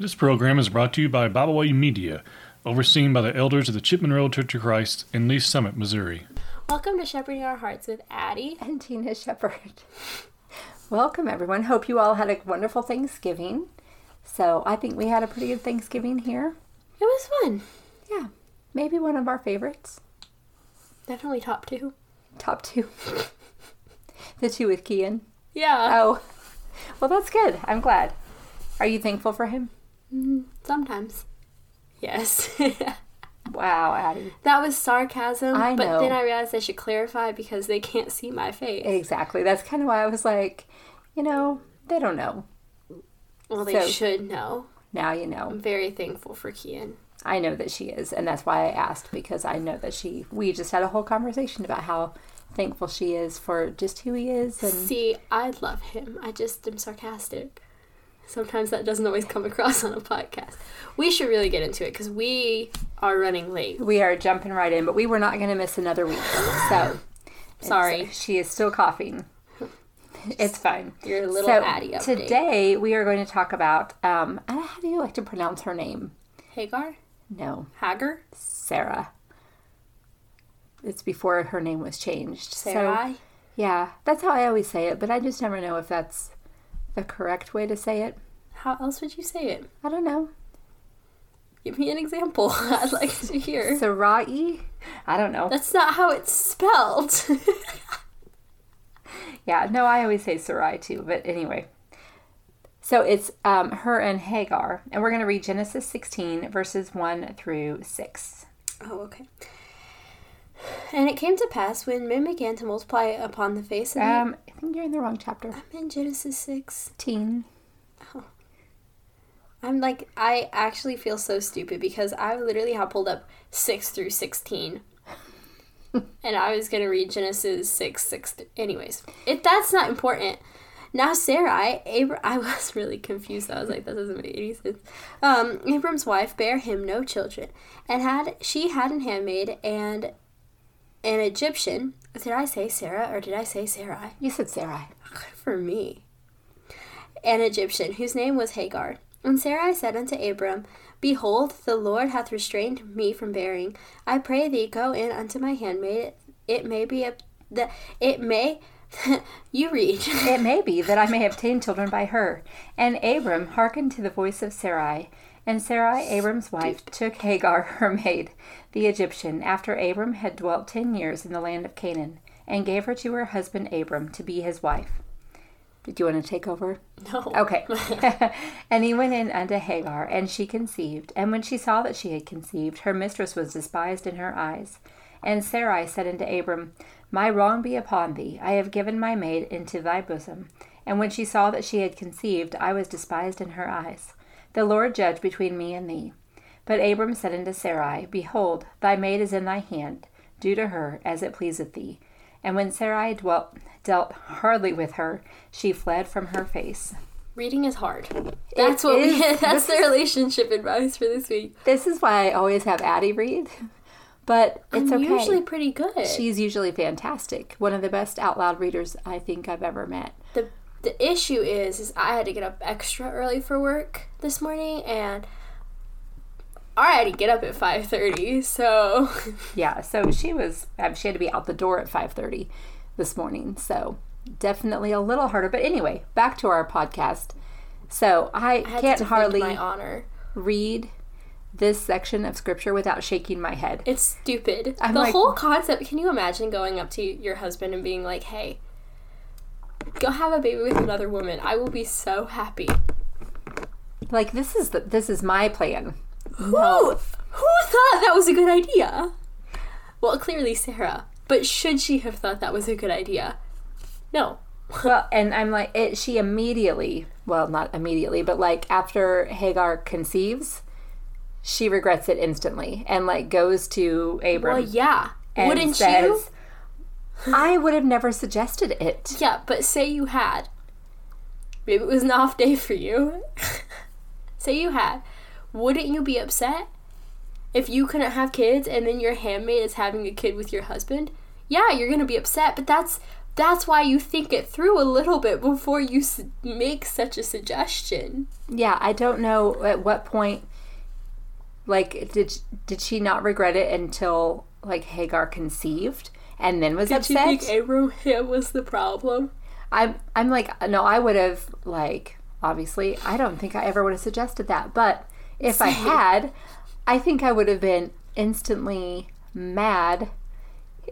This program is brought to you by Byway Media, overseen by the elders of the Chipman Road Church of Christ in Lee's Summit, Missouri. Welcome to Shepherding Our Hearts with Addy. and Tina Shepherd. Welcome, everyone. Hope you all had a wonderful Thanksgiving. So, I think we had a pretty good Thanksgiving here. It was fun. Yeah, maybe one of our favorites. Definitely top two. Top two. the two with Kian. Yeah. Oh, well, that's good. I'm glad. Are you thankful for him? Mm, sometimes. Yes. Wow, Addy. that was sarcasm. I But then I realized I should clarify because they can't see my face. Exactly. That's kind of why I was like, you know, they don't know. well, they so- should know. Now you know. I'm very thankful for Kian. I know that she is, and that's why I asked because I know that she. We just had a whole conversation about how thankful she is for just who he is, and See, I love him. I just am sarcastic. Sometimes that doesn't always come across on a podcast. We should really get into it because we are running late. we are jumping right in. But we were not going to miss another week, so Sorry. she is still coughing. It's fine. Your little so Addy update. today we are going to talk about. Um, I don't know, how do you like to pronounce her name? Hagar? No, Hagar? Sarah. It's before her name was changed. So yeah, that's how I always say it. But I just never know if that's the correct way to say it. How else would you say it? I don't know. Give me an example. I'd like to hear. Sarai? I don't know. That's not how it's spelled. Yeah, no, I always say Sarai too, but anyway. So it's um, her and Hagar, and we're going to read Genesis 16, verses 1 through 6. oh, okay. And it came to pass when men began to multiply upon the face of the Um, I think you're in the wrong chapter. I'm in Genesis 6. Teen. I'm like, I actually feel so stupid because I literally have pulled up 6 through 16. and I was going to read Genesis 6, 6. Th- anyways, if that's not important. Now, Sarai, Abra- I was really confused. I was like, that doesn't make any sense. Um, Abram's wife bare him no children, and had she had an handmaid and an Egyptian. Did I say Sarah or did I say Sarai? You said Sarai. Good for me. An Egyptian, whose name was Hagar. And Sarai said unto Abram, Behold, the Lord hath restrained me from bearing. I pray thee, go in unto my handmaid. It may be a, that it may. you read. It may be that I may obtain children by her. And Abram hearkened to the voice of Sarai. And Sarai, Abram's wife, took Hagar, her maid, the Egyptian, after Abram had dwelt ten years in the land of Canaan, and gave her to her husband Abram to be his wife. Did you want to take over? no. Okay. and he went in unto Hagar, and she conceived. And when she saw that she had conceived, her mistress was despised in her eyes. And Sarai said unto Abram, My wrong be upon thee. I have given my maid into thy bosom. And when she saw that she had conceived, I was despised in her eyes. The Lord judge between me and thee. But Abram said unto Sarai, Behold, thy maid is in thy hand. Do to her as it pleaseth thee. And when Sarai dwelt, dealt hardly with her, she fled from her face. Reading is hard. That's what is. we that's the relationship advice for this week. This is why I always have Addy read, but it's I'm okay. usually pretty good. She's usually fantastic. One of the best out loud readers I think I've ever met. the the issue is is I had to get up extra early for work this morning and I had to get up at 5:30. So Yeah, so she was um, she had to be out the door at five thirty this morning. So definitely a little harder. But anyway, back to our podcast. So I, I can't hardly my honor. read this section of scripture without shaking my head. It's stupid. I'm the like- whole concept. Can you imagine going up to your husband and being like, "Hey, go have a baby with another woman. I will be so happy." Like this is the this is my plan. Who who thought that was a good idea? Well, clearly Sarah. But should she have thought that was a good idea? No. Well, and I'm like, it, she immediately, well, not immediately, but like after Hagar conceives, she regrets it instantly and like goes to Abram. Well, yeah. Wouldn't you? I would have never suggested it. Yeah, but say you had. Maybe it was an off day for you. say you had. Wouldn't you be upset if you couldn't have kids and then your handmaid is having a kid with your husband? Yeah, you're gonna be upset, but that's that's why you think it through a little bit before you s- make such a suggestion. Yeah, I don't know at what point like did did she not regret it until like Hagar conceived and then was Did you think Abraham was the problem? I'm I'm like no, I would have like obviously I don't think I ever would have suggested that, but if I had, I think I would have been instantly mad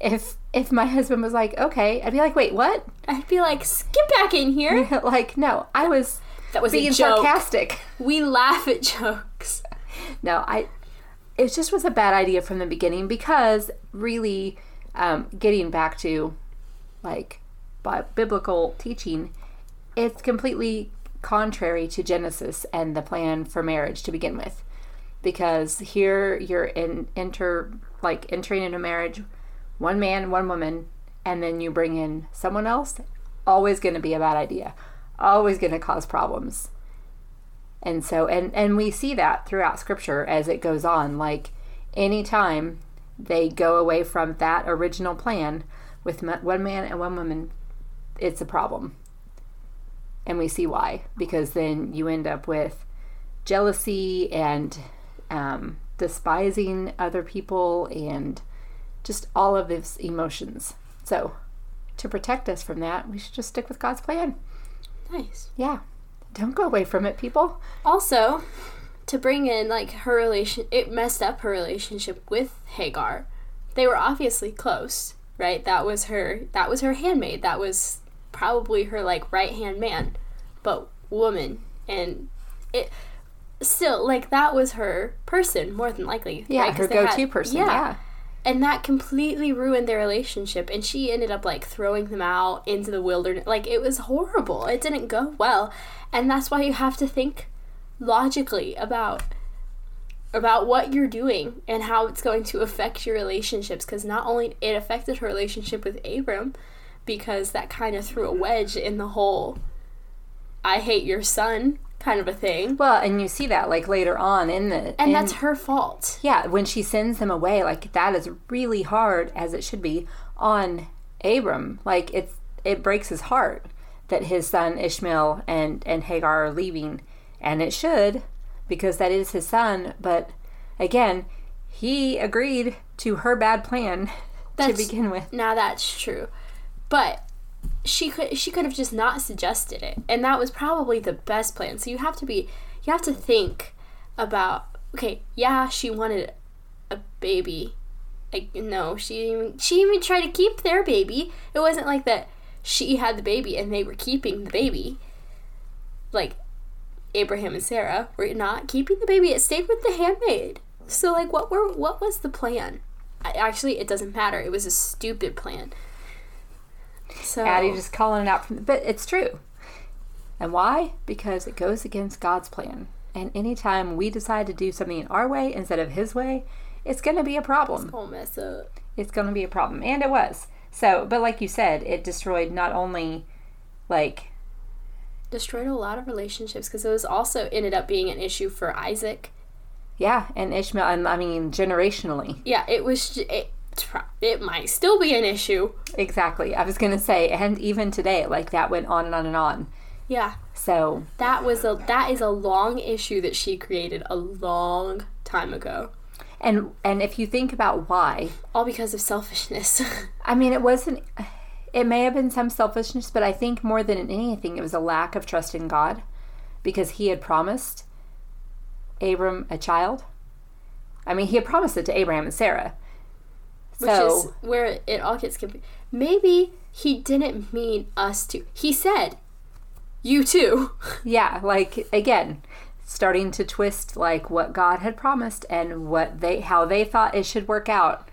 if if my husband was like, "Okay." I'd be like, "Wait, what?" I'd be like, "Get back in here." like, "No, I was That was being a joke. sarcastic." We laugh at jokes. No, I. It just was a bad idea from the beginning because really, um, getting back to like biblical teaching, it's completely contrary to Genesis and the plan for marriage to begin with. Because here you're in enter like entering into marriage, one man, one woman, and then you bring in someone else. Always going to be a bad idea. Always going to cause problems and so and and we see that throughout scripture as it goes on like anytime they go away from that original plan with one man and one woman it's a problem. And we see why because then you end up with jealousy and um, despising other people and just all of these emotions. So to protect us from that we should just stick with god's plan. Nice. yeah. Don't go away from it people. Also, to bring in like her relation, it messed up her relationship with Hagar. They were obviously close, right? That was her. That was her handmaid. That was probably her like right hand man, but woman, and it still like that was her person more than likely. Yeah, right? her they had- go-to person. Yeah. and that completely ruined their relationship and she ended up like throwing them out into the wilderness like it was horrible it didn't go well and that's why you have to think logically about about what you're doing and how it's going to affect your relationships. Because not only it affected her relationship with Abram because that kind of threw a mm-hmm. wedge in the whole I hate your son kind of a thing. Well, and you see that like later on in the and in- that's her fault. Yeah when she sends them away like that is really hard as it should be on Abram. Like it's it breaks his heart that his son Ishmael and and Hagar are leaving and it should because that is his son but again he agreed to her bad plan to begin with Now that's true, but she could she could have just not suggested it, and that was probably the best plan. So you have to be you have to think about okay, yeah, she wanted a baby. Like no, she didn't even, she even tried to keep their baby. It wasn't like that she had the baby and they were keeping the baby. Like Abraham and Sarah were not keeping the baby. It stayed with the handmaid. So like what were what was the plan? I- Actually, it doesn't matter. It was a stupid plan. So Addy just calling it out from the, but it's true. And why? Because it goes against God's plan. And anytime we decide to do something in our way instead of his way, it's going to be a problem. whole mess up. It's going to be a problem. And it was. So, but like you said, it destroyed not only like Destroyed a lot of relationships because it was also ended up being an issue for Isaac. yeah, and Ishmael and I mean generationally. Yeah, it was. It, it might still be an issue. Exactly. I was going to say and even today like that went on and on and on. Yeah, So, that was a that is a long issue that she created a long time ago, and and if you think about why, all because of selfishness. I mean, it wasn't. It may have been some selfishness, but I think more than anything, it was a lack of trust in God, because He had promised Abram a child. I mean, He had promised it to Abraham and Sarah. which So is where it all gets confused. Maybe he didn't mean us to. He said, "You too." yeah, like again, starting to twist like what God had promised and what they how they thought it should work out,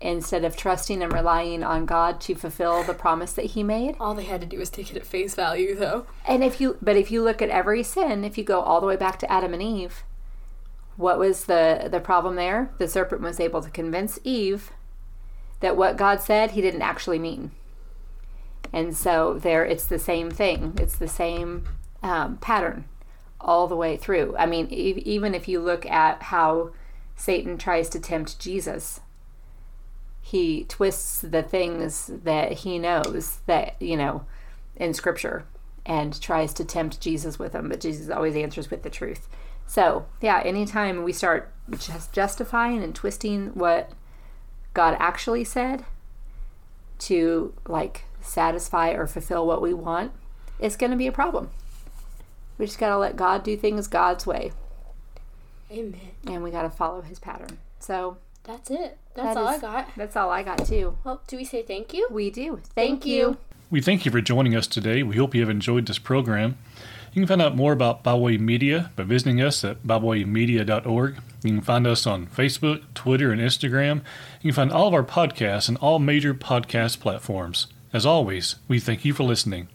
instead of trusting and relying on God to fulfill the promise that He made. All they had to do was take it at face value, though. And if you, but if you look at every sin, if you go all the way back to Adam and Eve, what was the the problem there? The serpent was able to convince Eve that what God said he didn't actually mean. And so there, it's the same thing. It's the same um, pattern all the way through. I mean, e- even if you look at how Satan tries to tempt Jesus, he twists the things that he knows that, you know, in scripture and tries to tempt Jesus with them, but Jesus always answers with the truth. So, yeah, anytime we start just justifying and twisting what God actually said to like satisfy or fulfill what we want, it's going to be a problem. We just got to let God do things God's way Amen. and we got to follow his pattern. So, That's it. That's That all I got. that's all I got too. Well, do we say thank you? We do. Thank, Thank you. you. We thank you for joining us today. We hope you have enjoyed this program. You can find out more about Byway Media by visiting us at bywaymedia.org. You can find us on Facebook, Twitter, and Instagram. You can find all of our podcasts on all major podcast platforms. As always, we thank you for listening.